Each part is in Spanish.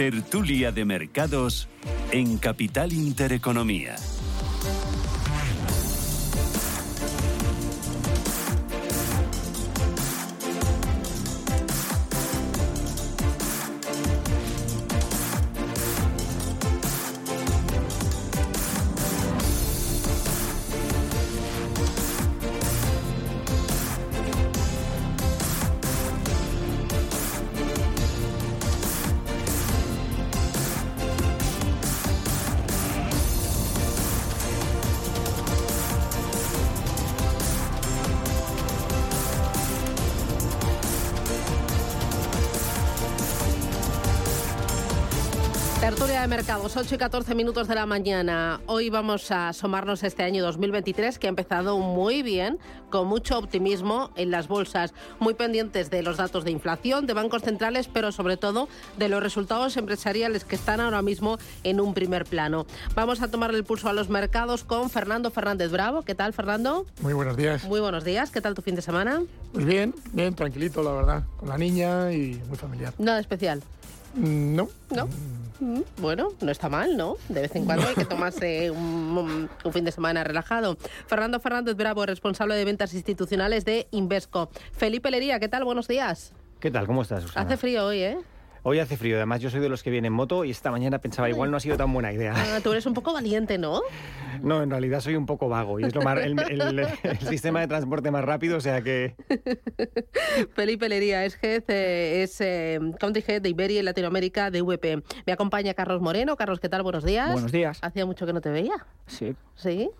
Tertulia de Mercados en Capital Intereconomía. Mercados, 8 y 14 minutos de la mañana. Hoy vamos a asomarnos este año 2023 que ha empezado muy bien, con mucho optimismo en las bolsas, muy pendientes de los datos de inflación, de bancos centrales, pero sobre todo de los resultados empresariales que están ahora mismo en un primer plano. Vamos a tomar el pulso a los mercados con Fernando Fernández Bravo. ¿Qué tal, Fernando? Muy buenos días. Muy buenos días. ¿Qué tal tu fin de semana? Pues bien, bien, tranquilito, la verdad, con la niña y muy familiar. Nada especial. No. ¿No? Mm, Bueno, no está mal, ¿no? De vez en cuando hay que tomarse un, un fin de semana relajado. Fernando Fernández Bravo, responsable de ventas institucionales de Invesco. Felipe Lería, ¿qué tal? Buenos días. ¿Qué tal? ¿Cómo estás, Susana? Hace frío hoy, ¿eh? Hoy hace frío, además yo soy de los que vienen en moto y esta mañana pensaba igual no ha sido tan buena idea. Ah, tú eres un poco valiente, ¿no? No, en realidad soy un poco vago y es lo más- el, el- el sistema de transporte más rápido, o sea que Felipe Lería es eh, es eh, country head de Iberia y Latinoamérica de VP. Me acompaña Carlos Moreno. Carlos, ¿qué tal? Buenos días. Buenos días. Hacía mucho que no te veía. Sí. ¿Sí?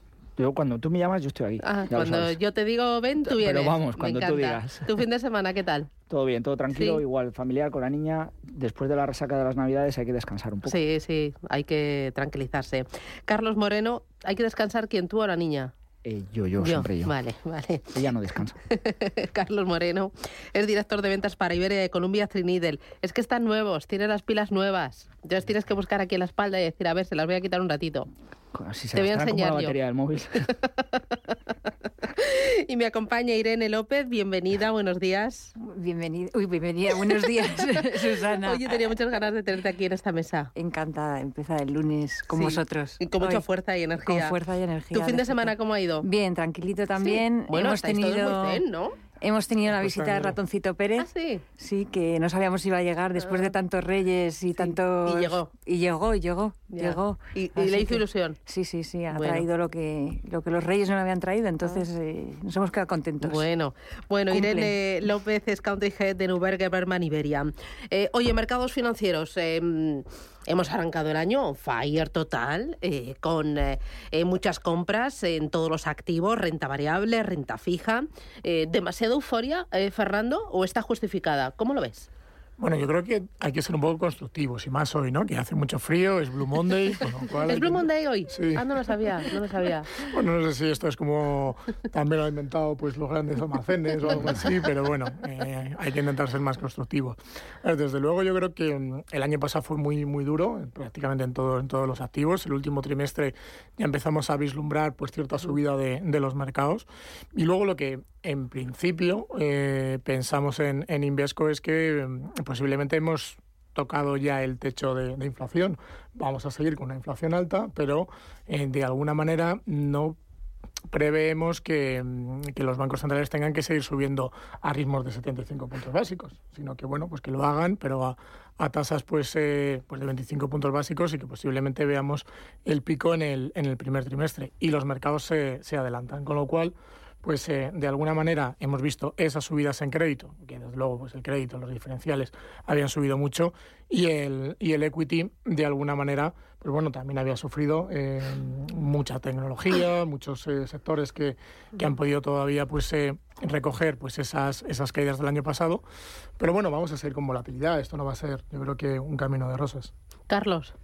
Yo cuando tú me llamas, yo estoy aquí. Ah, ya lo cuando yo te digo ven, tú Pero vienes. vamos, Me cuando tú digas. ¿Tu fin de semana qué tal? Todo bien, todo tranquilo, Sí. igual familiar con la niña. Después de la resaca de las Navidades hay que descansar un poco. Sí, sí, hay que tranquilizarse. Carlos Moreno, ¿hay que descansar quién tú o la niña? Eh, yo, yo, siempre yo. Vale, vale. Ella no descansa. Carlos Moreno es director de ventas para Iberia de Columbia Trinidad. Es que están nuevos, tienen las pilas nuevas. Entonces tienes que buscar aquí en la espalda y decir, a ver, se las voy a quitar un ratito. Así se Te voy a gastará como enseñar la yo. batería del móvil. Y me acompaña Irene López, bienvenida, buenos días. Bienvenida, uy, bienvenida, buenos días, Susana. Oye, tenía muchas ganas de tenerte aquí en esta mesa. Encantada empezar el lunes con Sí, vosotros. y con mucha fuerza y energía. Con fuerza y energía. ¿Tu fin de semana cómo ha ido? Bien, tranquilito también. Sí. Bueno, hemos tenido, muy zen, ¿no? Hemos tenido la Pues visita de. Ratoncito Pérez. Ah, sí. Sí, que no sabíamos si iba a llegar después Ah. de tantos reyes y tantos... y llegó. Y llegó, y llegó, Ya. llegó. Y, le hizo que- ilusión. Sí, sí, sí, ha Bueno. Ah. traído lo que, lo que los reyes no le habían traído, entonces eh, nos hemos quedado contentos. Bueno, bueno, Cumple. Irene López es Country Head de Neuberger Berman Iberia. Eh, oye, mercados financieros. eh, hemos arrancado el año fire total, eh, con eh, eh, muchas compras en todos los activos, renta variable, renta fija. Eh, ¿Demasiada euforia, eh, Fernando, o está justificada? ¿Cómo lo ves? Bueno, yo creo que hay que ser un poco constructivos, y más hoy, ¿no? Que hace mucho frío, es Blue Monday, con lo cual... ¿Es Blue que- Monday hoy? Sí. Ah, no lo sabía, no lo sabía. Bueno, no sé si esto es como también lo han inventado pues los grandes almacenes o algo así, pero bueno, eh, hay que intentar ser más constructivos. Ver, Desde luego yo creo que mm, el año pasado fue muy muy duro, eh, prácticamente en, todo, en todos los activos. El último trimestre ya empezamos a vislumbrar pues cierta subida de, de los mercados. Y luego lo que en principio eh, pensamos en, en Invesco es que mm, posiblemente hemos tocado ya el techo de, inflación. Vamos a seguir con una inflación alta, pero eh, de alguna manera no preveemos que, mm, que los bancos centrales tengan que seguir subiendo a ritmos de 75 puntos básicos, sino que bueno, pues que lo hagan, pero a, a tasas pues, eh, pues de 25 puntos básicos y que posiblemente veamos el pico en el, en el primer trimestre y los mercados se adelantan, con lo cual pues eh, de alguna manera hemos visto esas subidas en crédito, que desde luego pues el crédito, los diferenciales habían subido mucho y el, y el equity de alguna manera pues bueno también había sufrido eh, mucha tecnología, muchos eh, sectores que, que han podido todavía pues eh, recoger pues esas, esas caídas del año pasado, pero bueno vamos a seguir con volatilidad, esto no va a ser yo creo que un camino de rosas. Carlos.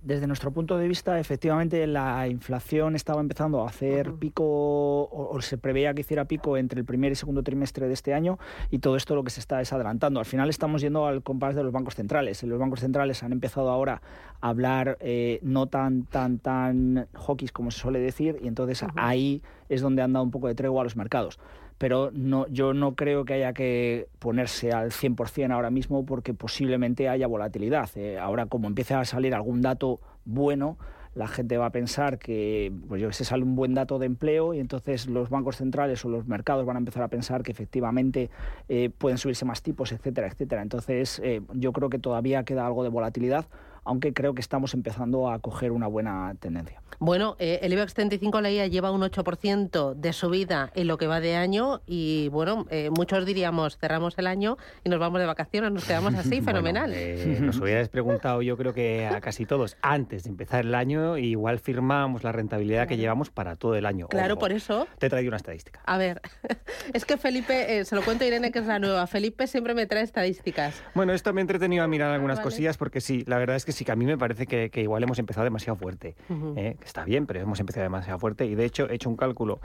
Desde nuestro punto de vista, efectivamente, la inflación estaba empezando a hacer pico, o, o se preveía que hiciera pico entre el primer y segundo trimestre de este año, y todo esto lo que se está es adelantando. Al final estamos yendo al compás de los bancos centrales. Los bancos centrales han empezado ahora a hablar eh, no tan, tan, tan hawkish como se suele decir, y entonces ahí es donde han dado un poco de tregua a los mercados. Pero no, yo no creo que haya que ponerse al 100% ahora mismo porque posiblemente haya volatilidad. Eh, ahora, como empiece a salir algún dato bueno, la gente va a pensar que pues yo, se sale un buen dato de empleo y entonces los bancos centrales o los mercados van a empezar a pensar que efectivamente eh, pueden subirse más tipos, etcétera, etcétera. Entonces eh, yo creo que todavía queda algo de volatilidad, aunque creo que estamos empezando a coger una buena tendencia. Bueno, eh, el IBEX 35 leía lleva un 8% de subida en lo que va de año y bueno, eh, muchos diríamos cerramos el año y nos vamos de vacaciones, nos quedamos así, fenomenal. Eh, nos hubierais preguntado yo creo que a casi todos antes de empezar el año igual firmamos la rentabilidad que llevamos para todo el año. Claro, Ojo, por eso. Te he traído una estadística. A ver, es que Felipe, se lo cuento a Irene que es la nueva, Felipe siempre me trae estadísticas. Bueno, esto me he entretenido a mirar algunas vale. cosillas porque sí, la verdad es que sí, que a mí me parece que, que igual hemos empezado demasiado fuerte. ¿eh? que está bien, pero hemos empezado demasiado fuerte y de hecho he hecho un cálculo,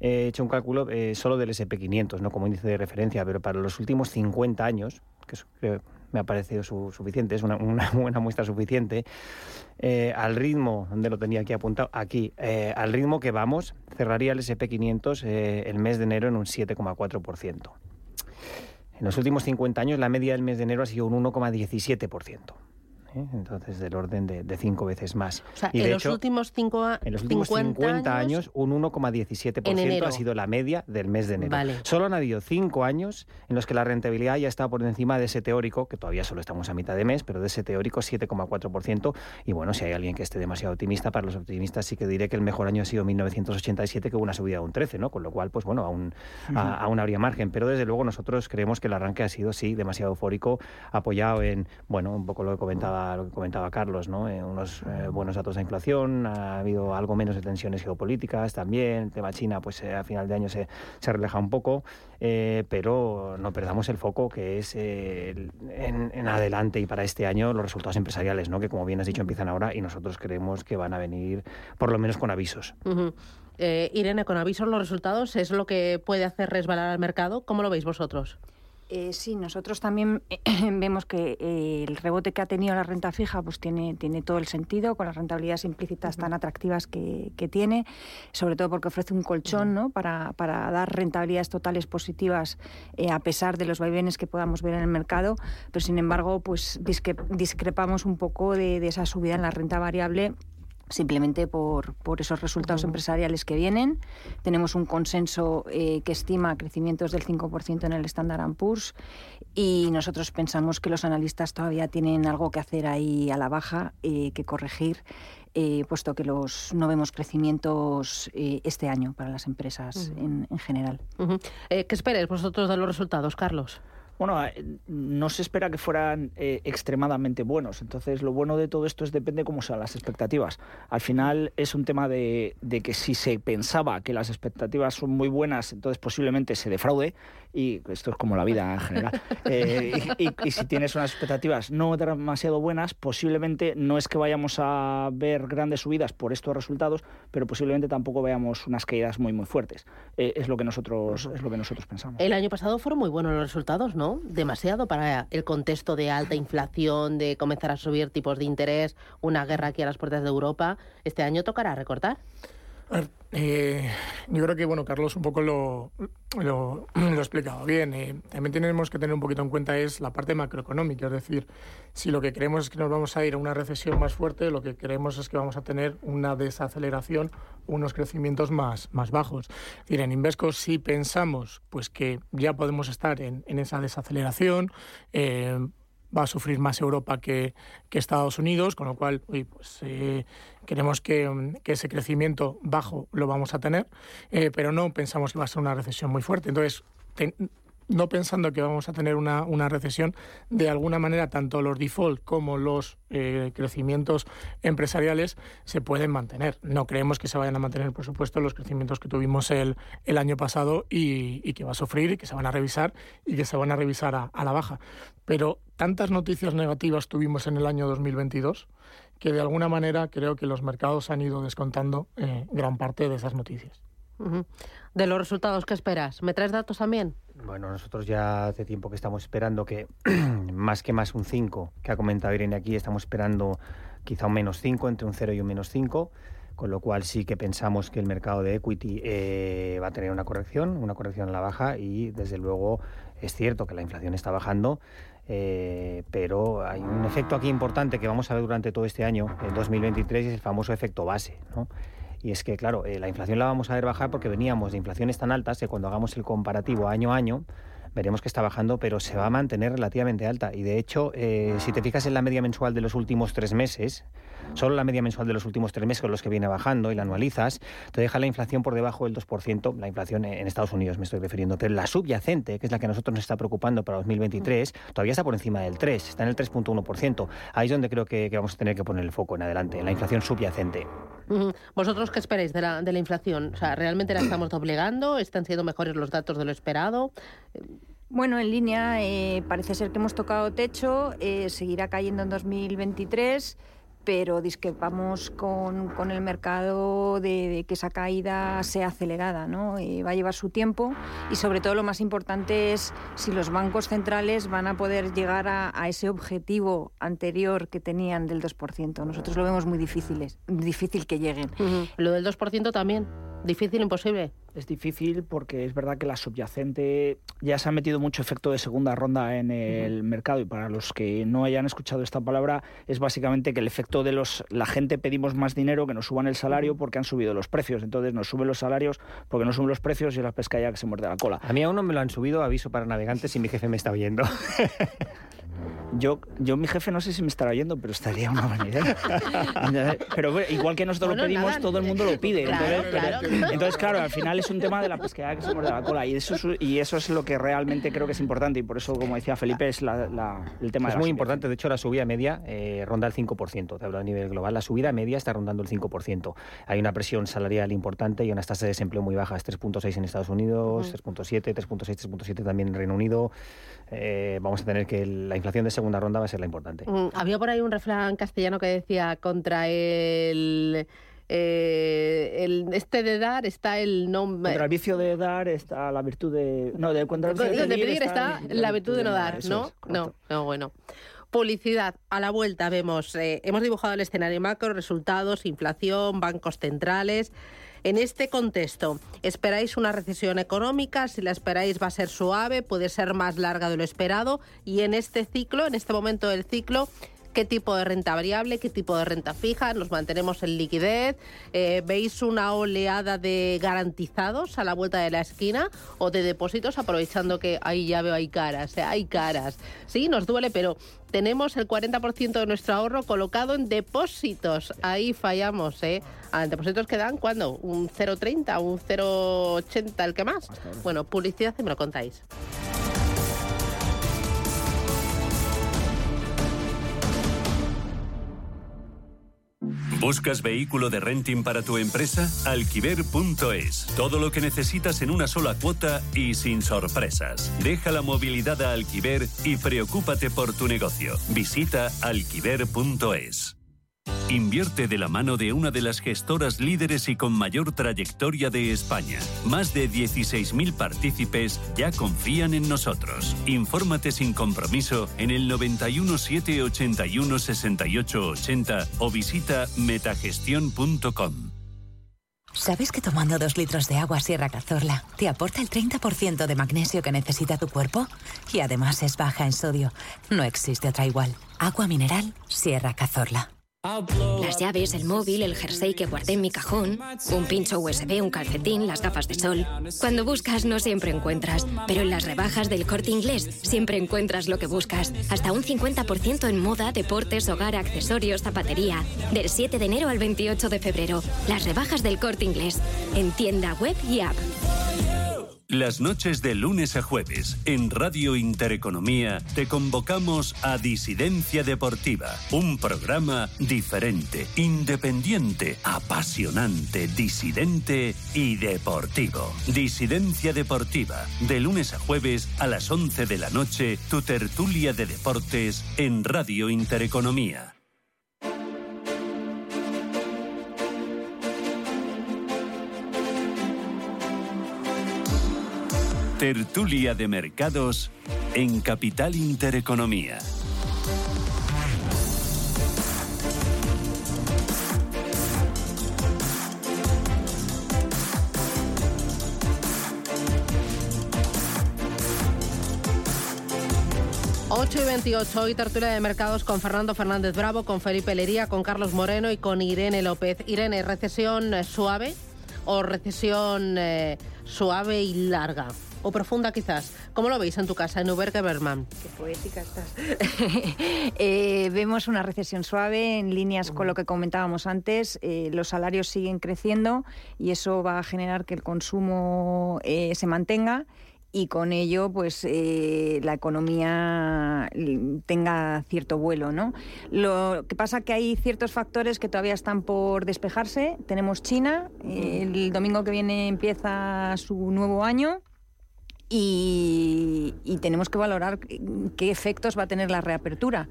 he hecho un cálculo eh, solo del SP500, no como índice de referencia, pero para los últimos 50 años, que es- creo- me ha parecido su- suficiente, es una, una buena muestra suficiente, eh, al ritmo, donde lo tenía aquí apuntado, aquí, al ritmo que vamos, cerraría el SP500 eh, el mes de enero en un 7,4%. En los últimos 50 años la media del mes de enero ha sido un 1,17%. ¿Eh? Entonces, del orden de, de cinco veces más. O sea, Y en de los hecho, últimos cinco a- en los últimos 50, años, un En 1,17% enero. ha sido la media del mes de enero. Vale. Solo han habido cinco años en los que la rentabilidad ya está por encima de ese teórico, que todavía solo estamos a mitad de mes, pero de ese teórico 7,4%. Y bueno, si hay alguien que esté demasiado optimista, para los optimistas sí que diré que el mejor año ha sido 1987, que hubo una subida de un 13, ¿no? Con lo cual, pues bueno, aún, a- aún habría margen. Pero desde luego nosotros creemos que el arranque ha sido, sí, demasiado eufórico, apoyado en, bueno, un poco lo que comentaba, lo que comentaba Carlos, ¿no? Eh, unos eh, buenos datos de inflación, ha habido algo menos de tensiones geopolíticas también, el tema China, pues eh, a final de año se, se relaja un poco, pero no perdamos el foco que es en, adelante y para este año los resultados empresariales, ¿no? Que como bien has dicho empiezan ahora y nosotros creemos que van a venir por lo menos con avisos. Irene, con avisos los resultados es lo que puede hacer resbalar al mercado. ¿Cómo lo veis vosotros? Eh, sí, nosotros también vemos que eh, el rebote que ha tenido la renta fija pues tiene, tiene todo el sentido, con las rentabilidades implícitas tan atractivas que, que tiene, sobre todo porque ofrece un colchón ¿no? para, para dar rentabilidades totales positivas eh, a pesar de los vaivenes que podamos ver en el mercado, pero sin embargo pues disque- discrepamos un poco de, de esa subida en la renta variable simplemente por, por esos resultados empresariales que vienen. Tenemos un consenso eh, que estima crecimientos del 5% en el Standard Poor's y nosotros pensamos que los analistas todavía tienen algo que hacer ahí a la baja, eh, que corregir, eh, puesto que los no vemos crecimientos este año para las empresas en, en general. Ujú. Eh, ¿Qué esperáis vosotros de los resultados, Carlos? Bueno, no se espera que fueran eh, extremadamente buenos. Entonces, lo bueno de todo esto es depende cómo sean las expectativas. Al final es un tema de, de que si se pensaba que las expectativas son muy buenas, entonces posiblemente se defraude. Y esto es como la vida en general. Eh, y, y- y si tienes unas expectativas no demasiado buenas, posiblemente no es que vayamos a ver grandes subidas por estos resultados, pero posiblemente tampoco veamos unas caídas muy muy fuertes. Eh, es lo que nosotros es lo que nosotros pensamos. El año pasado fueron muy buenos los resultados, ¿no? Demasiado para el contexto de alta inflación, de comenzar a subir tipos de interés, una guerra aquí a las puertas de Europa. Este año tocará recortar. Eh, yo creo que bueno Carlos un poco lo, lo, lo explicado bien. Eh, también tenemos que tener un poquito en cuenta es la parte macroeconómica, es decir, si lo que creemos es que nos vamos a ir a una recesión más fuerte, lo que creemos es que vamos a tener una desaceleración, unos crecimientos más, más bajos. Es decir, en Invesco sí pensamos pues que ya podemos estar en, en esa desaceleración. eh, va a sufrir más Europa que, Estados Unidos, con lo cual uy, pues, eh, creemos que, mm, ese crecimiento bajo lo vamos a tener, eh, pero no pensamos que va a ser una recesión muy fuerte. Entonces, no pensando que vamos a tener una, una recesión, de alguna manera tanto los default como los eh, crecimientos empresariales se pueden mantener. No creemos que se vayan a mantener, por supuesto, los crecimientos que tuvimos el, el año pasado y, que va a sufrir y que se van a revisar y que se van a revisar a, a la baja. Pero tantas noticias negativas tuvimos en el año 2022 que de alguna manera creo que los mercados han ido descontando eh, gran parte de esas noticias. De los resultados, ¿qué esperas? ¿Me traes datos también? Bueno, nosotros ya hace tiempo que estamos esperando que más que más un 5, que ha comentado Irene aquí, estamos esperando quizá un menos 5, entre un 0 y un menos 5, con lo cual sí que pensamos que el mercado de equity eh, va a tener una corrección, una corrección a la baja y desde luego es cierto que la inflación está bajando, eh, pero hay un efecto aquí importante que vamos a ver durante todo este año, el 2023, y es el famoso efecto base. ¿no? Y es que, claro, eh, la inflación la vamos a ver bajar porque veníamos de inflaciones tan altas que cuando hagamos el comparativo año a año, veremos que está bajando, pero se va a mantener relativamente alta. Y de hecho, eh, si te fijas en la media mensual de los últimos tres meses, solo la media mensual de los últimos tres meses con los que viene bajando y la anualizas, te deja la inflación por debajo del 2%, la inflación en Estados Unidos me estoy refiriendo, pero la subyacente, que es la que a nosotros nos está preocupando para 2023, todavía está por encima del 3, está en el 3.1%. Ahí es donde creo que, vamos a tener que poner el foco en adelante, en la inflación subyacente. ¿Vosotros qué esperáis de la, de la inflación? O sea, ¿realmente la estamos doblegando? ¿Están siendo mejores los datos de lo esperado? Bueno, en línea eh, parece ser que hemos tocado techo, eh, seguirá cayendo en 2023 pero discrepamos con, con el mercado de, que esa caída sea acelerada. ¿no? Eh, va a llevar su tiempo y sobre todo lo más importante es si los bancos centrales van a poder llegar a, ese objetivo anterior que tenían del 2%. Nosotros lo vemos muy difíciles, difícil que lleguen. Lo del 2% también. Difícil, imposible. Es difícil porque es verdad que la subyacente ya se ha metido mucho efecto de segunda ronda en el mercado y para los que no hayan escuchado esta palabra es básicamente que el efecto de los la gente pedimos más dinero que nos suban el salario porque han subido los precios, entonces nos suben los salarios porque no suben los precios y la pesca ya que se muerde la cola. A mí aún no me lo han subido, aviso para navegantes y mi jefe me está oyendo. Yo, yo, mi jefe, no sé si me estará oyendo, pero estaría una manera. pero igual que nosotros lo pedimos, todo el mundo lo pide. entonces, claro. al final es un tema de la pesquería que se muerde la cola. Y eso, es, y eso es lo que realmente creo que es importante. Y por eso, como decía Felipe, es la, el tema Es muy importante. De hecho, la subida media eh, ronda el 5%. Te hablo a nivel global. La subida media está rondando el 5%. Hay una presión salarial importante y unas tasas de desempleo muy bajas. 3.6 en Estados Unidos, 3.7, 3.6, 3.7 también en Reino Unido. Eh, vamos a tener que la inflación de segunda ronda va a ser la importante. Mm, había por ahí un refrán castellano que decía contra el... Eh, el, este de dar está el nombre. Contra el vicio de dar está la virtud de. No, de, contra el vicio de, pedir, está, la virtud de no dar, ¿no? no, no, bueno. Publicidad. A la vuelta vemos, eh, hemos dibujado el escenario macro, resultados, inflación, bancos centrales. En este contexto, ¿esperáis una recesión económica? Si la esperáis va a ser suave, puede ser más larga de lo esperado. Y en este ciclo, en este momento del ciclo, qué tipo de renta variable, qué tipo de renta fija, nos mantenemos en liquidez, eh, veis una oleada de garantizados a la vuelta de la esquina o de depósitos aprovechando que ahí ya veo hay caras, eh, hay caras. Sí, nos duele, pero tenemos el 40% de nuestro ahorro colocado en depósitos. Ahí fallamos, ¿eh? A depósitos que dan, ¿cuándo? ¿Un 0,30, un 0,80 el que más? Bueno, publicidad y me lo contáis. ¿Buscas vehículo de renting para tu empresa? Alquiver.es. Todo lo que necesitas en una sola cuota y sin sorpresas. Deja la movilidad a Alquiver y preocúpate por tu negocio. Visita alquiver.es. Invierte de la mano de una de las gestoras líderes y con mayor trayectoria de España. Más de 16.000 partícipes ya confían en nosotros. Infórmate sin compromiso en el 91 781 68 80 o visita metagestión.com. ¿Sabes que tomando dos litros de agua Sierra Cazorla te aporta el 30% de magnesio que necesita tu cuerpo? Y además es baja en sodio. No existe otra igual. Agua mineral Sierra Cazorla. Las llaves, el móvil, el jersey que guardé en mi cajón, un pincho USB, un calcetín, las gafas de sol. Cuando buscas no siempre encuentras, pero en las rebajas del corte inglés siempre encuentras lo que buscas. Hasta un 50% en moda, deportes, hogar, accesorios, zapatería. Del 7 de enero al 28 de febrero. Las rebajas del corte inglés. En tienda web y app. Las noches de lunes a jueves en Radio Intereconomía te convocamos a Disidencia Deportiva, un programa diferente, independiente, apasionante, disidente y deportivo. Disidencia Deportiva, de lunes a jueves a las 11 de la noche, tu tertulia de deportes en Radio Intereconomía. Tertulia de Mercados en Capital Intereconomía. Ocho y 28, hoy tertulia de mercados con Fernando Fernández Bravo, con Felipe Lería, con Carlos Moreno y con Irene López. Irene, ¿recesión eh, suave o recesión eh, suave y larga? O profunda quizás. ¿Cómo lo veis en tu casa, en Uber Berman? Qué poética estás. Eh, vemos una recesión suave en líneas con lo que comentábamos antes. los salarios siguen creciendo y eso va a generar que el consumo se mantenga y con ello pues eh, la economía tenga cierto vuelo no lo que pasa que hay ciertos factores que todavía están por despejarse tenemos China el domingo que viene empieza su nuevo año y, tenemos que valorar qué efectos va a tener la reapertura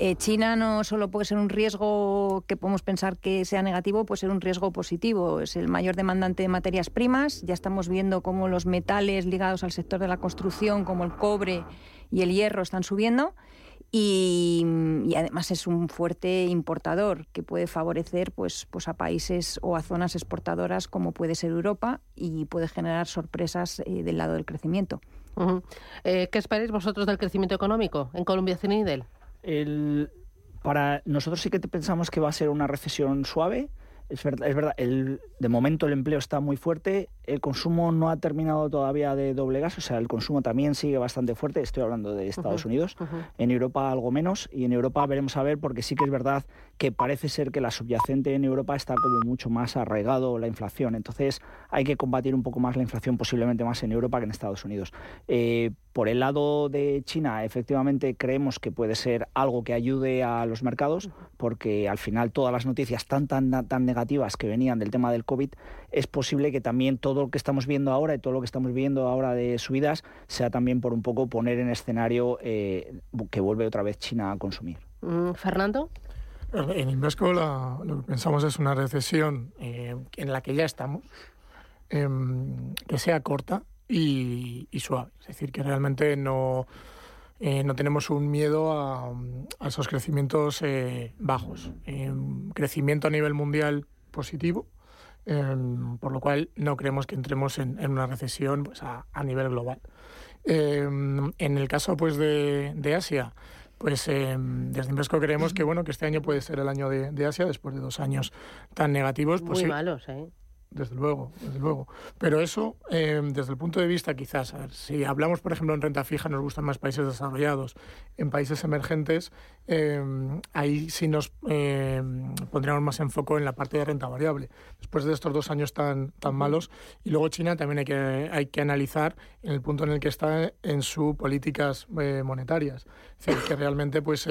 eh, China no solo puede ser un riesgo que podemos pensar que sea negativo, puede ser un riesgo positivo. Es el mayor demandante de materias primas. Ya estamos viendo cómo los metales ligados al sector de la construcción, como el cobre y el hierro, están subiendo. Y, además es un fuerte importador que puede favorecer pues, pues a países o a zonas exportadoras como puede ser Europa y puede generar sorpresas eh, del lado del crecimiento. Eh, ¿Qué esperáis vosotros del crecimiento económico en Colombia Cenidel? El, para nosotros sí que pensamos que va a ser una recesión suave. Es verdad, es verdad el, de momento el empleo está muy fuerte, el consumo no ha terminado todavía de doblegarse, o sea, el consumo también sigue bastante fuerte, estoy hablando de Estados Unidos, en Europa algo menos, y en Europa veremos a ver, porque sí que es verdad que parece ser que la subyacente en Europa está como mucho más arraigado la inflación, entonces hay que combatir un poco más la inflación, posiblemente más en Europa que en Estados Unidos. Eh, por el lado de China, efectivamente creemos que puede ser algo que ayude a los mercados, porque al final todas las noticias tan, tan, tan negativas que venían del tema del COVID, es posible que también todo lo que estamos viendo ahora y todo lo que estamos viendo ahora de subidas sea también por un poco poner en escenario eh, que vuelve otra vez China a consumir. Mm, Fernando. En Invesco lo que pensamos es una recesión eh, en la que ya estamos, em, que sea corta, y, suave. Es decir, que realmente no, eh, no tenemos un miedo a, esos crecimientos eh, bajos. Eh, crecimiento a nivel mundial positivo, por lo cual no creemos que entremos en, una recesión pues, a, nivel global. en el caso pues, de, de Asia, pues desde Invesco creemos que bueno que este año puede ser el año de, Asia después de dos años tan negativos. Muy pues, malos, ¿eh? Desde luego, desde luego. Pero eso, eh, desde el punto de vista, quizás, a ver, si hablamos, por ejemplo, en renta fija, nos gustan más países desarrollados. En países emergentes, eh, ahí sí nos eh, pondríamos más enfoque en la parte de renta variable. Después de estos dos años tan, tan malos. Y luego China también hay que, hay que analizar en el punto en el que está en sus políticas monetarias. Es decir, que realmente, pues,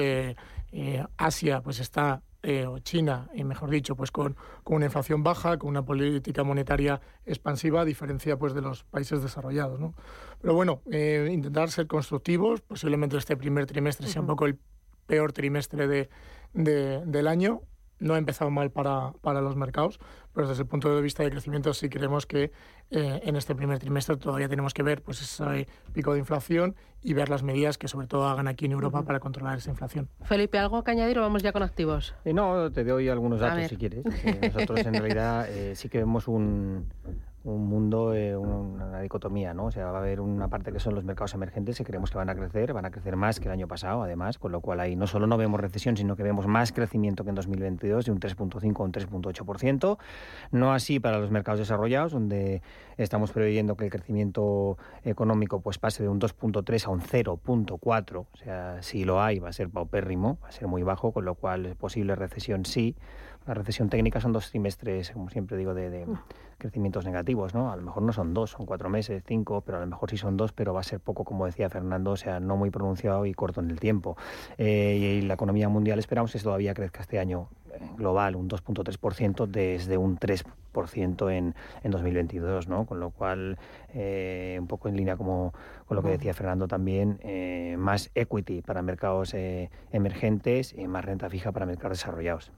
Asia pues está eh, o China, y mejor dicho, pues con, con, una inflación baja, con una política monetaria expansiva, a diferencia pues de los países desarrollados. ¿no? Pero bueno, eh, intentar ser constructivos, posiblemente este primer trimestre sea un poco el peor trimestre de, del año, no ha empezado mal para, para, los mercados, pero desde el punto de vista de crecimiento sí creemos que eh, en este primer trimestre todavía tenemos que ver pues ese pico de inflación y ver las medidas que sobre todo hagan aquí en Europa para controlar esa inflación. Felipe, ¿algo que añadir o vamos ya con activos? Eh, no, te doy algunos datos si quieres. nosotros en realidad eh, sí que vemos un, un mundo, eh, una dicotomía, ¿no? O sea, va a haber una parte que son los mercados emergentes que creemos que van a crecer, van a crecer más que el año pasado, además, con lo cual ahí no solo no vemos recesión, sino que vemos más crecimiento que en 2022, de un 3.5 a un 3.8%. No así para los mercados desarrollados, donde estamos preveyendo que el crecimiento económico pues pase de un 2.3 a un 0.4, o sea, si lo hay va a ser paupérrimo, va a ser muy bajo, con lo cual posible recesión sí. La recesión técnica son dos trimestres, como siempre digo, de, crecimientos negativos, ¿no? A lo mejor no son dos, son cuatro meses, cinco, pero a lo mejor sí son dos, pero va a ser poco, como decía Fernando, o sea, no muy pronunciado y corto en el tiempo. Eh, y la economía mundial esperamos que todavía crezca este año global un 2.3% desde un 3% en, en 2022, ¿no? Con lo cual, eh, un poco en línea como con lo que decía Fernando también, eh, más equity para mercados eh, emergentes y más renta fija para mercados desarrollados.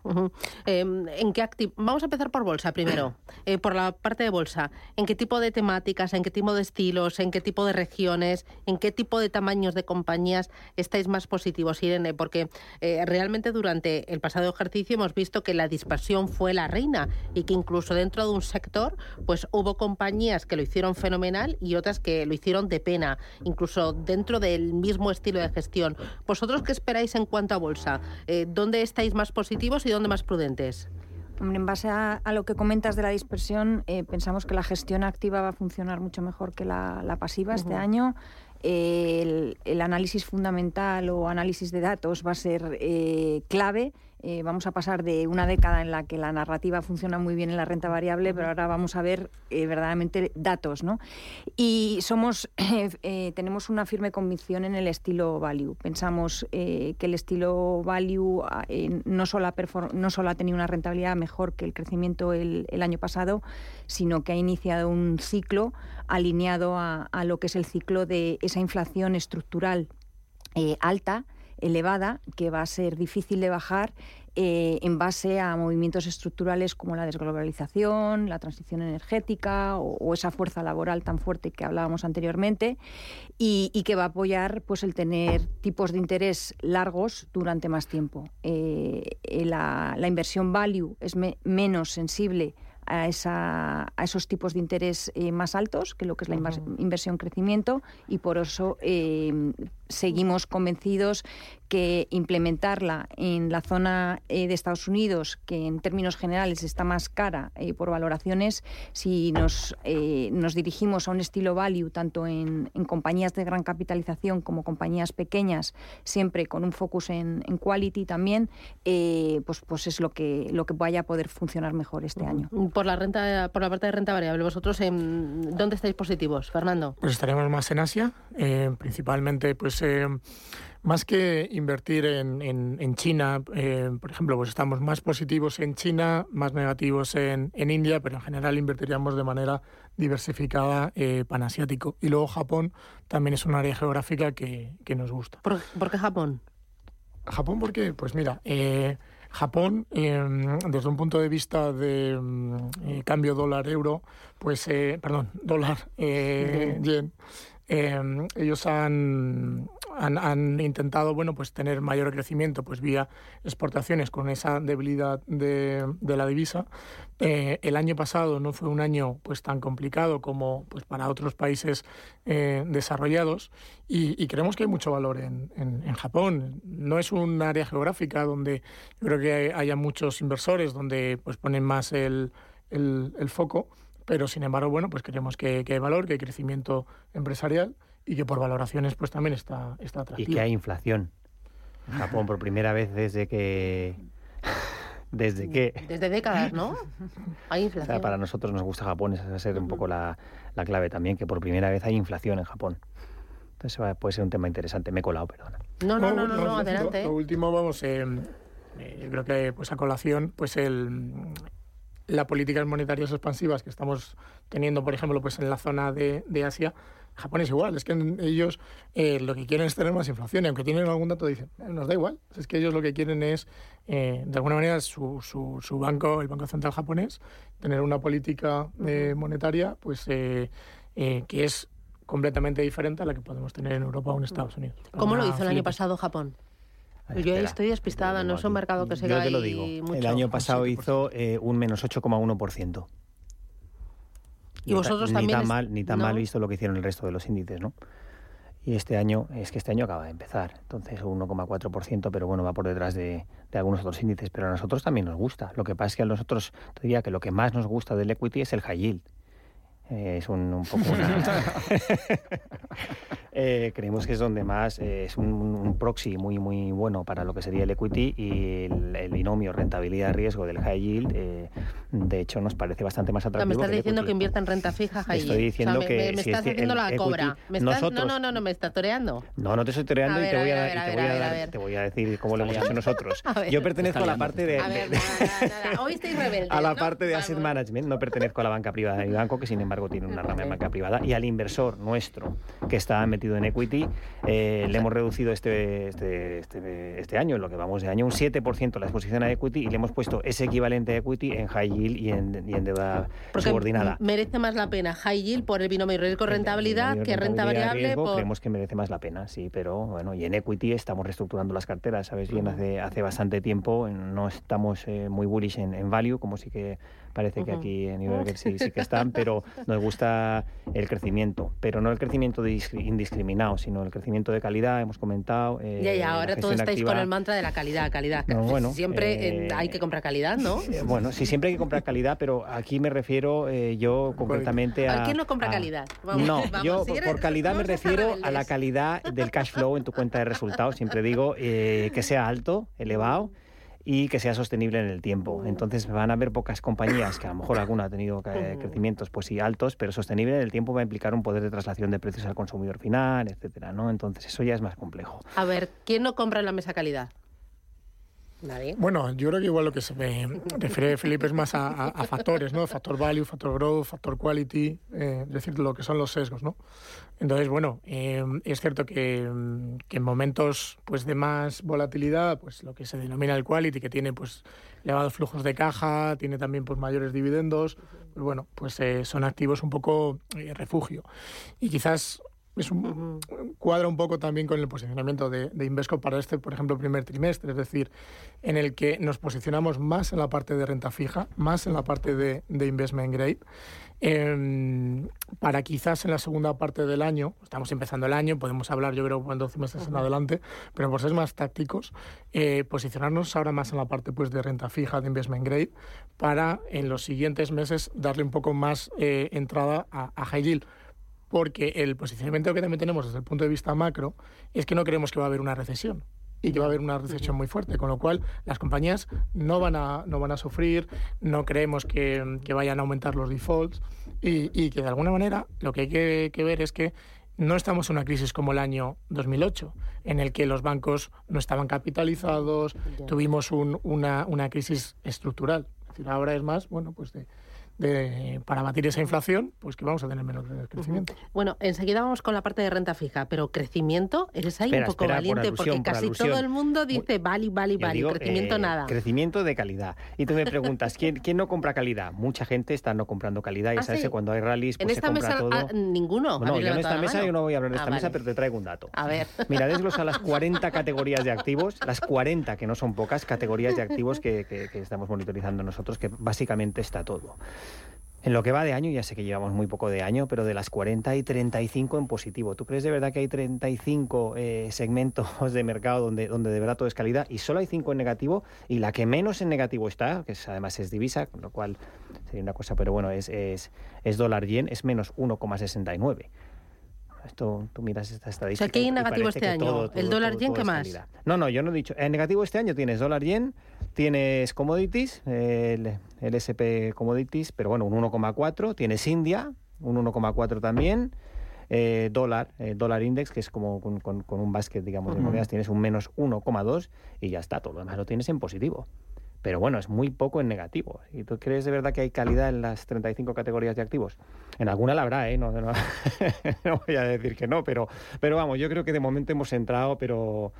Em, ¿en qué Vamos a empezar por bolsa primero, por la parte de bolsa. ¿En qué tipo de temáticas, en qué tipo de estilos, en qué tipo de regiones, en qué tipo de tamaños de compañías estáis más positivos, Irene? Porque realmente durante el pasado ejercicio hemos hemos visto que la dispersión fue la reina y que incluso dentro de un sector pues hubo compañías que lo hicieron fenomenal y otras que lo hicieron de pena, incluso dentro del mismo estilo de gestión. ¿Vosotros qué esperáis en cuanto a bolsa? Eh, ¿Dónde estáis más positivos y dónde más prudentes? en base a, lo que comentas de la dispersión, eh, pensamos que la gestión activa va a funcionar mucho mejor que la, pasiva este año. el, análisis fundamental o análisis de datos va a ser eh, clave eh, vamos a pasar de una década en la que la narrativa funciona muy bien en la renta variable, pero ahora vamos a ver eh, verdaderamente datos, ¿no? Y somos, eh, tenemos una firme convicción en el estilo value. Pensamos que el estilo value no, solo ha no solo ha tenido una rentabilidad mejor que el crecimiento el, año pasado, sino que ha iniciado un ciclo alineado a, a lo que es el ciclo de esa inflación estructural alta elevada que va a ser difícil de bajar eh, en base a movimientos estructurales como la desglobalización, la transición energética o, esa fuerza laboral tan fuerte que hablábamos anteriormente y, que va a apoyar pues el tener tipos de interés largos durante más tiempo. Eh, la, inversión value es menos sensible a, esa, a esos tipos de interés eh, más altos que lo que es la inversión crecimiento y por eso eh, seguimos convencidos que implementarla en la zona eh, de Estados Unidos, que en términos generales está más cara por valoraciones, si nos, nos dirigimos a un estilo value, tanto en, compañías de gran capitalización como compañías pequeñas, siempre con un focus en, quality también, pues, pues es lo que, lo que vaya a poder funcionar mejor este año por la renta, por la parte de renta variable, vosotros en, dónde estáis positivos, Fernando? Pues estaremos más en Asia, eh, principalmente, pues eh, más que invertir en, en, China, eh, por ejemplo, pues estamos más positivos en China, más negativos en, en India, pero en general invertiríamos de manera diversificada panasiático. Y luego Japón también es un área geográfica que, que nos gusta. ¿Por, ¿Por, qué Japón? Japón porque, pues mira, Japón, em, desde un punto de vista de eh, cambio dólar-euro, pues, eh, perdón, dólar-yen, em, ellos han, han, intentado bueno, pues tener mayor crecimiento pues vía exportaciones con esa debilidad de, de la divisa. Eh, el año pasado no fue un año pues tan complicado como pues para otros países eh, desarrollados y, creemos que hay mucho valor en, en, Japón. No es un área geográfica donde yo creo que haya muchos inversores donde pues ponen más el, el foco, pero sin embargo bueno pues creemos que, que hay valor, que hay crecimiento empresarial y que por valoraciones pues también está, está atractivo. Y que hay inflación. En Japón por primera vez desde que... Desde que... Desde décadas, ¿no? Hay inflación. para nosotros nos gusta Japón, esa va a ser un poco la, la, clave también, que por primera vez hay inflación en Japón. Entonces puede ser un tema interesante. Me he colado, perdona. No, no, no, no, adelante. Lo, último, vamos, eh, eh, yo creo que pues a colación, pues el las políticas monetarias expansivas que estamos teniendo, por ejemplo, pues en la zona de, de Asia, Japón es igual, es que ellos eh, lo que quieren es tener más inflación y aunque tienen algún dato dicen, eh, nos da igual, es que ellos lo que quieren es, eh, de alguna manera, su, su, su, banco, el Banco Central japonés, tener una política monetaria pues que es completamente diferente a la que podemos tener en Europa o en Estados Unidos. ¿Cómo lo hizo el año pasado Japón? Yo estoy despistada, no es un mercado que se Yo te lo digo. El año pasado hizo un menos 8,1%. Y vosotros también. Ni tan, mal, ni tan mal visto lo que hicieron el resto de los índices, ¿no? Y este año, es que este año acaba de empezar, entonces 1,4%, pero bueno, va por detrás de, de, algunos otros índices, pero a nosotros también nos gusta. Lo que pasa es que a nosotros, te diría que lo que más nos gusta del equity es el high yield. Eh, es un, un poco una... Eh, creemos que es donde más eh, es un, proxy muy muy bueno para lo que sería el equity y el, binomio rentabilidad-riesgo del high yield, eh, de hecho, nos parece bastante más atractivo. me estás diciendo que invierta en renta fija high yield. Estoy diciendo que me, estás haciendo la cobra. no, no, no, no, me estás toreando. No, no te estoy toreando y te voy a, te voy a decir cómo lo hemos hecho nosotros. Yo pertenezco a la parte de, a ver, nada, Hoy estoy rebelde. A la parte de asset management, no pertenezco a la banca privada de mi banco, que sin embargo tiene una rama de banca privada, y al inversor nuestro que está metido invertido en equity, eh, le hemos reducido este, este, este, este, año, en lo que vamos de año, un 7% la exposición a equity y le hemos puesto ese equivalente a equity en high yield y en, y en deuda subordinada. Merece más la pena high yield por el binomio riesgo-rentabilidad que renta variable. Creemos que merece más la pena, sí, pero bueno, y en equity estamos reestructurando las carteras, sabes bien, hace, hace bastante tiempo no estamos eh, muy bullish en, en value, como sí que parece que aquí en Iberger sí, sí, que están, pero nos gusta el crecimiento, pero no el crecimiento indiscriminado, sino el crecimiento de calidad, hemos comentado. Eh, ya, ya, ahora todos estáis con el mantra de la calidad, calidad. bueno, siempre eh, hay que comprar calidad, ¿no? Eh, bueno, sí, siempre hay que comprar calidad, pero aquí me refiero yo concretamente a... ¿A quién no compra calidad? no, yo por, calidad me refiero a la calidad del cash flow en tu cuenta de resultados. Siempre digo que sea alto, elevado y que sea sostenible en el tiempo. Entonces van a haber pocas compañías, que a lo mejor alguna ha tenido crecimientos pues sí altos, pero sostenible en el tiempo va a implicar un poder de traslación de precios al consumidor final, etcétera, ¿no? Entonces eso ya es más complejo. A ver, ¿quién no compra en la mesa calidad? Bueno, yo creo que igual lo que se refiere Felipe es más a, factores, ¿no? Factor value, factor growth, factor quality, eh, es decir, lo que son los sesgos, ¿no? Entonces, bueno, eh, es cierto que, en momentos pues de más volatilidad, pues lo que se denomina el quality, que tiene pues elevados flujos de caja, tiene también pues mayores dividendos, pues bueno, pues eh, son activos un poco refugio. Y quizás es un, cuadra un poco también con el posicionamiento de, de, Invesco para este, por ejemplo, primer trimestre, es decir, en el que nos posicionamos más en la parte de renta fija, más en la parte de, de investment grade, em, para quizás en la segunda parte del año, estamos empezando el año, podemos hablar yo creo en 12 meses en adelante, pero por ser más tácticos, eh, posicionarnos ahora más en la parte pues de renta fija, de investment grade, para en los siguientes meses darle un poco más eh, entrada a, a high yield porque el posicionamiento que también tenemos desde el punto de vista macro es que no creemos que va a haber una recesión y que va a haber una recesión muy fuerte, con lo cual las compañías no van a, no van a sufrir, no creemos que, vayan a aumentar los defaults y, que de alguna manera lo que hay que, ver es que no estamos en una crisis como el año 2008, en el que los bancos no estaban capitalizados, tuvimos una, una crisis estructural. Es decir, ahora es más, bueno, pues de, de, para batir esa inflación, pues que vamos a tener menos crecimiento. Bueno, enseguida vamos con la parte de renta fija, pero crecimiento, eres ahí un poco valiente, porque casi todo el mundo dice vale, vale, vale, crecimiento eh, nada. Crecimiento de calidad. Y tú me preguntas, ¿quién, ¿quién no compra calidad? Mucha gente está no comprando calidad, y ¿Ah, sabes cuando hay rallies, pues en esta mesa, todo. Ah, ninguno. No, yo en esta mesa yo no voy a hablar de ah, esta mesa, pero te traigo un dato. A ver. Mira, desglosa las 40 categorías de activos, las 40, que no son pocas, categorías de activos que, que estamos monitorizando nosotros, que básicamente está todo. En lo que va de año, ya sé que llevamos muy poco de año, pero de las 40 y 35 en positivo. ¿Tú crees de verdad que hay 35 eh, segmentos de mercado donde, donde de verdad todo es calidad y solo hay 5 en negativo? Y la que menos en negativo está, que además es divisa, con lo cual sería una cosa, pero bueno, es, es, es dólar yen, es menos 1,69. Esto, tú miras esta estadística. O sea, ¿qué hay negativo este año? ¿El dólar yen qué más? No, no, yo no he dicho. En negativo este año tienes dólar yen, tienes commodities, el, el SP commodities, pero bueno, un 1,4. Tienes India, un 1,4 también. Eh, dólar, eh, dólar index, que es como con, con, un basket, digamos, de monedas, tienes un menos 1,2 y ya está, todo lo demás lo tienes en positivo pero bueno, es muy poco en negativo. ¿Y tú crees de verdad que hay calidad en las 35 categorías de activos? En alguna la habrá, ¿eh? No, no, voy a decir que no, pero, pero vamos, yo creo que de momento hemos entrado, pero,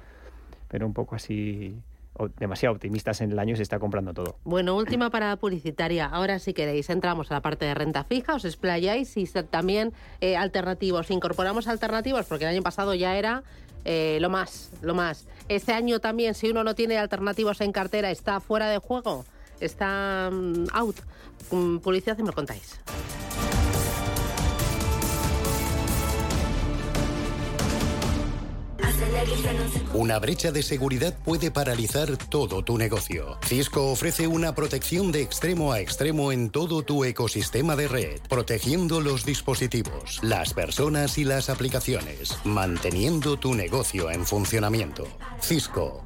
pero un poco así demasiado optimistas en el año se está comprando todo. Bueno, última parada publicitaria. Ahora si queréis entramos a la parte de renta fija, os explayáis y también eh, alternativos. Incorporamos alternativos porque el año pasado ya era eh, lo más, lo más. Este año también, si uno no tiene alternativos en cartera, está fuera de juego, está mm, out. Mm, publicidad y me lo contáis. Una brecha de seguridad puede paralizar todo tu negocio. Cisco ofrece una protección de extremo a extremo en todo tu ecosistema de red, protegiendo los dispositivos, las personas y las aplicaciones, manteniendo tu negocio en funcionamiento. Cisco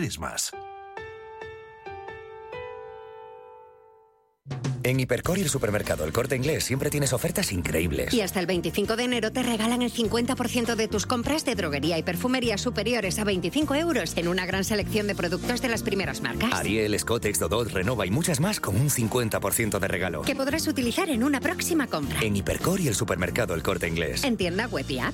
más? En Hipercor y el supermercado El Corte Inglés siempre tienes ofertas increíbles. Y hasta el 25 de enero te regalan el 50% de tus compras de droguería y perfumería superiores a 25 euros en una gran selección de productos de las primeras marcas. Ariel, Scottex, Dodot, Renova y muchas más con un 50% de regalo. Que podrás utilizar en una próxima compra. En Hipercor y el supermercado El Corte Inglés. En tienda web y app.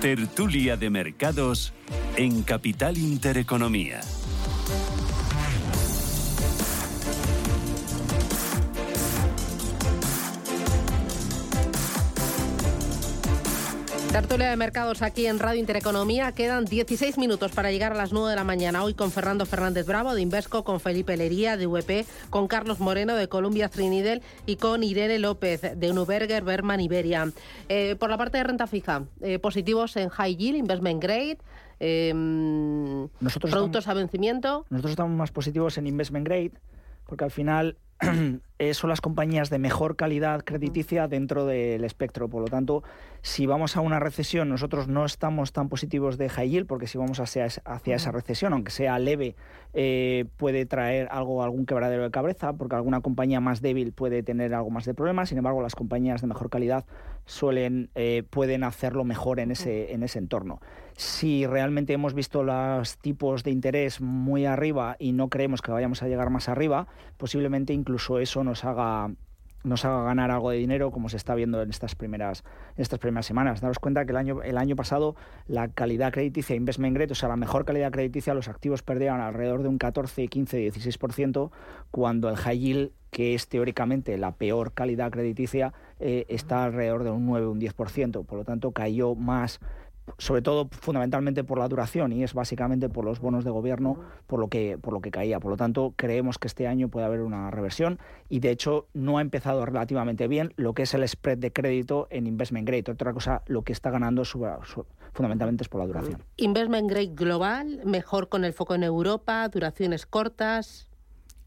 Tertulia de Mercados en Capital Intereconomía. Tertulia de mercados aquí en Radio Intereconomía. Quedan 16 minutos para llegar a las 9 de la mañana. Hoy con Fernando Fernández Bravo de Invesco, con Felipe Lería de VP, con Carlos Moreno de Columbia Trinidel y con Irene López de Unuberger Berman Iberia. Eh, por la parte de renta fija, eh, positivos en High Yield, Investment Grade. Eh, nosotros productos estamos, a vencimiento. Nosotros estamos más positivos en Investment Grade porque al final son las compañías de mejor calidad crediticia dentro del espectro. Por lo tanto, si vamos a una recesión, nosotros no estamos tan positivos de high yield, porque si vamos hacia, hacia esa recesión, aunque sea leve, eh, puede traer algo, algún quebradero de cabeza, porque alguna compañía más débil puede tener algo más de problemas. Sin embargo, las compañías de mejor calidad suelen, eh, pueden hacerlo mejor en ese, en ese entorno. Si realmente hemos visto los tipos de interés muy arriba y no creemos que vayamos a llegar más arriba, posiblemente incluso eso nos haga nos haga ganar algo de dinero como se está viendo en estas primeras estas primeras semanas. Daros cuenta que el año el año pasado la calidad crediticia investment grade, o sea, la mejor calidad crediticia, los activos perdían alrededor de un 14, 15, 16% cuando el high yield que es teóricamente la peor calidad crediticia, eh, está alrededor de un 9, un 10%. Por lo tanto, cayó más sobre todo fundamentalmente por la duración y es básicamente por los bonos de gobierno por lo que por lo que caía. Por lo tanto, creemos que este año puede haber una reversión y de hecho no ha empezado relativamente bien lo que es el spread de crédito en investment grade. Otra cosa, lo que está ganando su, fundamentalmente es por la duración. Investment grade global, mejor con el foco en Europa, duraciones cortas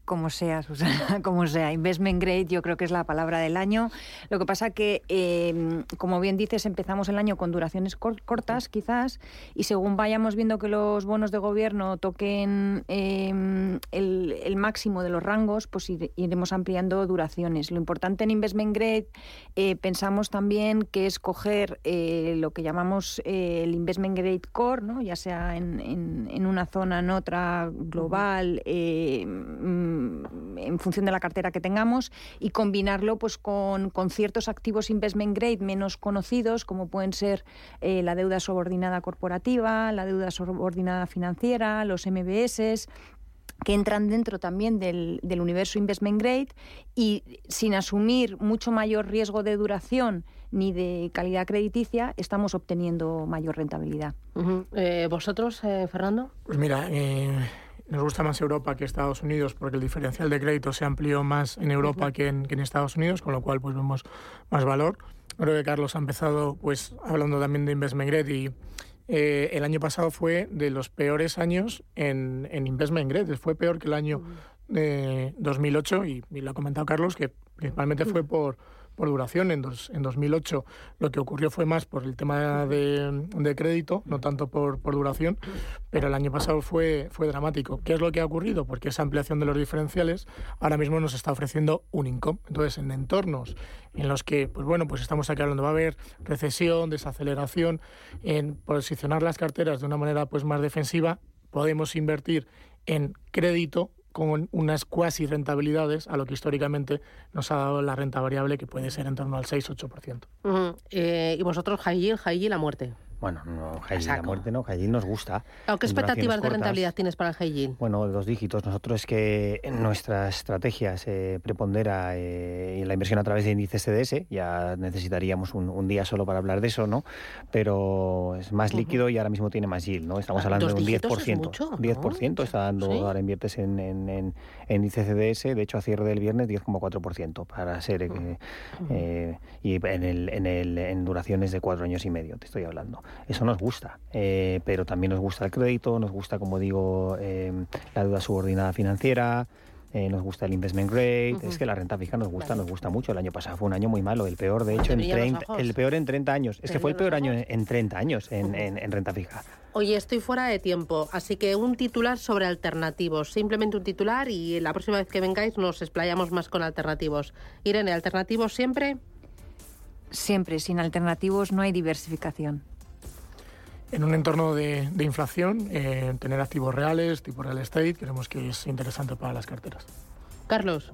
como sea, Susana, como sea. Investment grade yo creo que es la palabra del año. Lo que pasa que, eh, como bien dices, empezamos el año con duraciones cortas, quizás, y según vayamos viendo que los bonos de gobierno toquen eh, el, el, máximo de los rangos, pues iremos ampliando duraciones. Lo importante en investment grade eh, pensamos también que es coger eh, lo que llamamos eh, el investment grade core, ¿no? ya sea en, en, en una zona, en otra, global, en función de la cartera que tengamos y combinarlo pues con, con ciertos activos investment grade menos conocidos como pueden ser eh, la deuda subordinada corporativa, la deuda subordinada financiera, los MBS que entran dentro también del, del, universo investment grade y sin asumir mucho mayor riesgo de duración ni de calidad crediticia, estamos obteniendo mayor rentabilidad. Uh -huh. eh, ¿Vosotros, eh, Fernando? Pues mira, eh, nos gusta más Europa que Estados Unidos porque el diferencial de crédito se amplió más en Europa uh -huh. que, en, que, en, Estados Unidos, con lo cual pues vemos más valor. Creo que Carlos ha empezado pues hablando también de investment grade y eh, el año pasado fue de los peores años en, en investment grade, fue peor que el año uh -huh. de 2008 y, y, lo ha comentado Carlos que principalmente fue por por duración. En, dos, en 2008 lo que ocurrió fue más por el tema de, crédito, no tanto por, por, duración, pero el año pasado fue, fue dramático. ¿Qué es lo que ha ocurrido? Porque esa ampliación de los diferenciales ahora mismo nos está ofreciendo un income. Entonces, en entornos en los que, pues bueno, pues estamos aquí hablando, va a haber recesión, desaceleración, en posicionar las carteras de una manera pues más defensiva, podemos invertir en crédito con unas cuasi rentabilidades a lo que históricamente nos ha dado la renta variable, que puede ser en torno al 6-8%. Eh, y vosotros, high yield, high yield a muerte. Bueno, no, high la muerte no, high nos gusta. ¿Qué expectativas de rentabilidad tienes para el high Bueno, dos dígitos. Nosotros es que en nuestras estrategias se prepondera eh, la inversión a través de índices CDS, ya necesitaríamos un, día solo para hablar de eso, ¿no? Pero es más líquido y ahora mismo tiene más yield, ¿no? Estamos hablando de un 10%. Mucho, 10% está dando, ahora inviertes en, en, en, índice CDS, de hecho a cierre del viernes 10,4% para ser, eh, eh, y en, el, en, el, en duraciones de cuatro años y medio, te estoy hablando. Eso nos gusta, eh, pero también nos gusta el crédito, nos gusta, como digo, eh, la deuda subordinada financiera, eh, nos gusta el investment grade, es que la renta fija nos gusta, nos gusta mucho. El año pasado fue un año muy malo, el peor, de hecho, en 30, el peor en 30 años. Es que fue el peor año en 30 años en, en, renta fija. Oye, estoy fuera de tiempo, así que un titular sobre alternativos, simplemente un titular y la próxima vez que vengáis nos explayamos más con alternativos. Irene, ¿alternativos siempre? Siempre, sin alternativos no hay diversificación en un entorno de, inflación, eh, tener activos reales, tipo real estate, creemos que es interesante para las carteras. Carlos.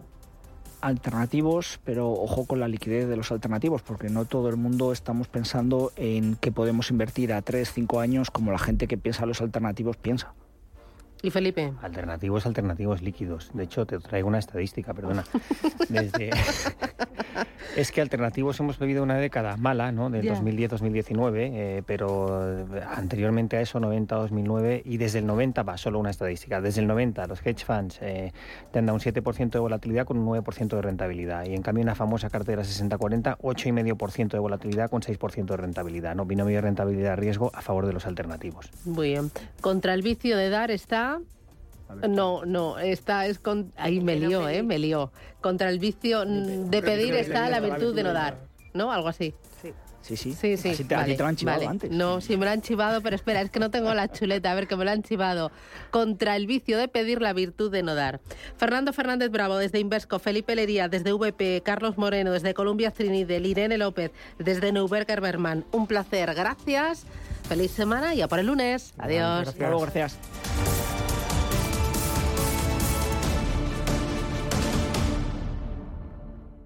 Alternativos, pero ojo con la liquidez de los alternativos, porque no todo el mundo estamos pensando en que podemos invertir a 3, 5 años como la gente que piensa los alternativos piensa. ¿Y Felipe? Alternativos, alternativos líquidos. De hecho, te traigo una estadística, perdona. Desde... es que alternativos hemos vivido una década mala, ¿no? Del 2010-2019, eh, pero anteriormente a eso, 90-2009, y desde el 90 va solo una estadística. Desde el 90 los hedge funds eh, te un 7% de volatilidad con un 9% de rentabilidad. Y en cambio una famosa cartera 60-40, 8,5% de volatilidad con 6% de rentabilidad. ¿no? Binomio de rentabilidad-riesgo a favor de los alternativos. Muy bien. Contra el vicio de dar está no, no, esta es con... Ahí me lió, ¿eh? Me lió. Contra el vicio de pedir está la virtud de no dar, ¿no? Algo así. Sí, sí. Sí, sí. Así te, vale, te lo han chivado antes. No, sí me lo han chivado, pero espera, es que no tengo la chuleta. A ver, que me lo han chivado. Contra el vicio de pedir la virtud de no dar. Fernando Fernández Bravo, desde Invesco. Felipe Lería, desde VP. Carlos Moreno, desde Columbia Trinidad. Irene López, desde Neuberger Berman. Un placer. Gracias. Feliz semana y a por el lunes. Adiós. Gracias. gracias.